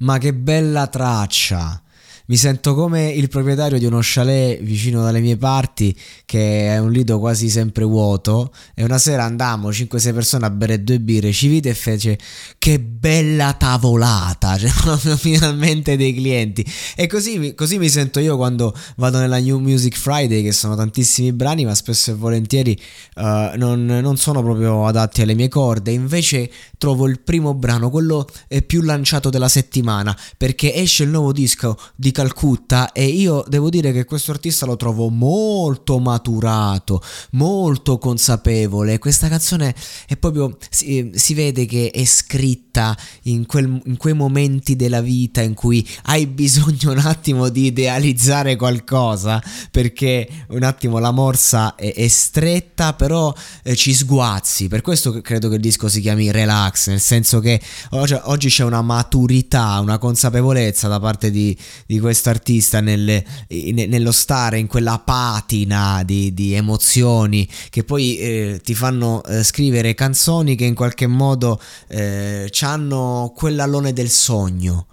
ma che bella traccia! Mi sento come il proprietario di uno chalet vicino dalle mie parti, che è un lido quasi sempre vuoto. E una sera andammo 5-6 persone a bere due birre. Ci vide e fece: Che bella tavolata! C'erano finalmente dei clienti. E così, così mi sento io quando vado nella New Music Friday, che sono tantissimi brani, ma spesso e volentieri uh, non, non, sono proprio adatti alle mie corde. Invece trovo il primo brano, quello più lanciato della settimana, perché esce il nuovo disco di Calcutta e io devo dire che questo artista lo trovo molto maturato, molto consapevole. Questa canzone è proprio si, si vede che è scritta in, quel, in quei momenti della vita in cui hai bisogno un attimo di idealizzare qualcosa perché un attimo la morsa è, è stretta, però eh, ci sguazzi. Per questo credo che il disco si chiami Relax, nel senso che oggi, oggi c'è una maturità, una consapevolezza da parte di, di questo questo artista nel, nello stare in quella patina di, di emozioni che poi eh, ti fanno eh, scrivere canzoni che in qualche modo eh, hanno quell'allone del sogno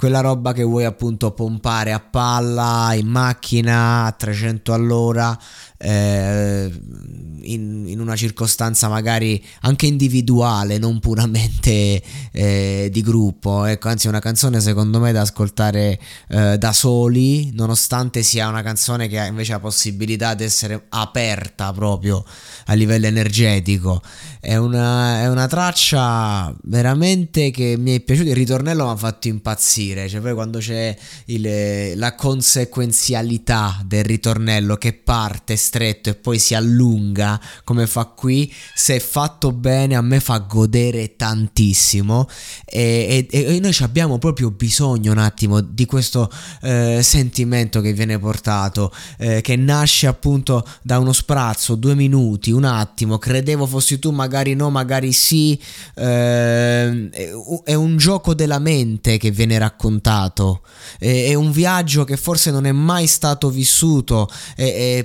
quella roba che vuoi appunto pompare a palla in macchina a 300 all'ora eh, in, in, una circostanza magari anche individuale, non puramente eh, di gruppo. Ecco, anzi, una canzone secondo me da ascoltare eh, da soli, nonostante sia una canzone che ha invece la possibilità di essere aperta proprio a livello energetico. È una, è una traccia veramente che mi è piaciuta. Il ritornello mi ha fatto impazzire. Cioè, poi quando c'è il, la conseguenzialità del ritornello che parte stretto e poi si allunga come fa qui, se fatto bene a me fa godere tantissimo. E, e, e noi abbiamo proprio bisogno un attimo di questo eh, sentimento che viene portato, eh, che nasce appunto da uno sprazzo, due minuti, un attimo, credevo fossi tu, magari no, magari sì, eh, è un gioco della mente che viene raccontato, è un viaggio che forse non è mai stato vissuto,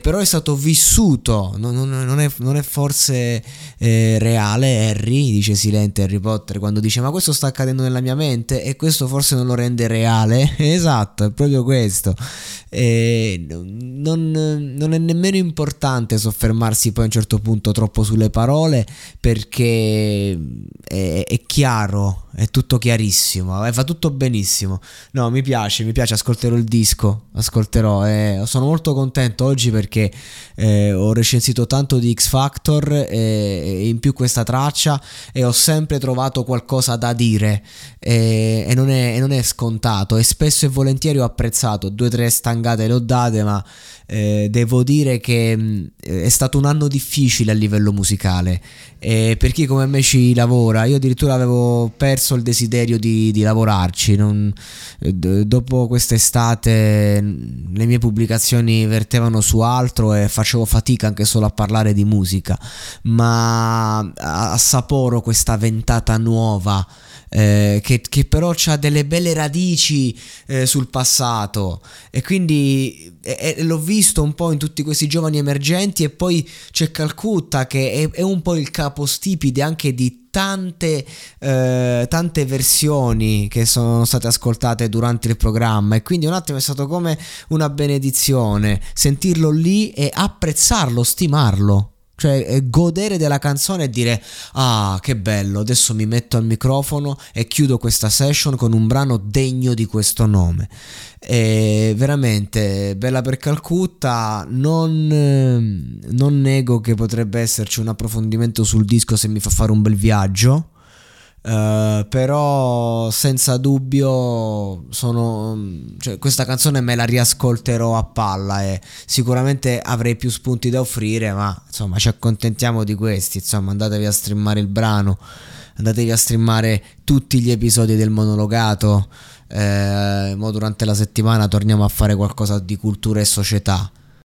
però è stato vissuto, non, non, non, è, non è, forse eh, reale Harry, dice silente Harry Potter quando dice ma questo sta accadendo nella mia mente e questo forse non lo rende reale, esatto, è proprio questo. E non, non è nemmeno importante soffermarsi poi a un certo punto troppo sulle parole perché è, è chiaro è tutto chiarissimo, eh, va tutto benissimo. No, mi piace, mi piace, ascolterò il disco, ascolterò. Eh, sono molto contento oggi perché eh, ho recensito tanto di X Factor e in più questa traccia e ho sempre trovato qualcosa da dire e, non è, e non è scontato e spesso e volentieri ho apprezzato, due o tre stangate le ho date ma eh, devo dire che mh, mm, è stato un anno difficile a livello musicale per chi come me ci lavora io addirittura avevo perso il desiderio di, di lavorarci. Non, d- dopo quest'estate le mie pubblicazioni vertevano su altro e facevo fatica anche solo a parlare di musica. Ma assaporo questa ventata nuova eh, che, che, però ha delle belle radici eh, sul passato. E quindi eh, l'ho visto un po' in tutti questi giovani emergenti e poi c'è Calcutta che è, è un po' il capostipite anche di tante, eh, tante versioni che sono state ascoltate durante il programma e quindi un attimo è stato come una benedizione sentirlo lì e apprezzarlo, stimarlo. Cioè eh, godere della canzone e dire ah che bello, adesso mi metto al microfono e chiudo questa session con un brano degno di questo nome. E veramente bella per Calcutta, non, eh, non nego che potrebbe esserci un approfondimento sul disco se mi fa fare un bel viaggio Uh, però senza dubbio sono, cioè, questa canzone me la riascolterò a palla e sicuramente avrei più spunti da offrire ma insomma ci accontentiamo di questi. Insomma andatevi a streamare il brano andatevi a streamare tutti gli episodi del monologato. Eh, durante la settimana torniamo a fare qualcosa di cultura e società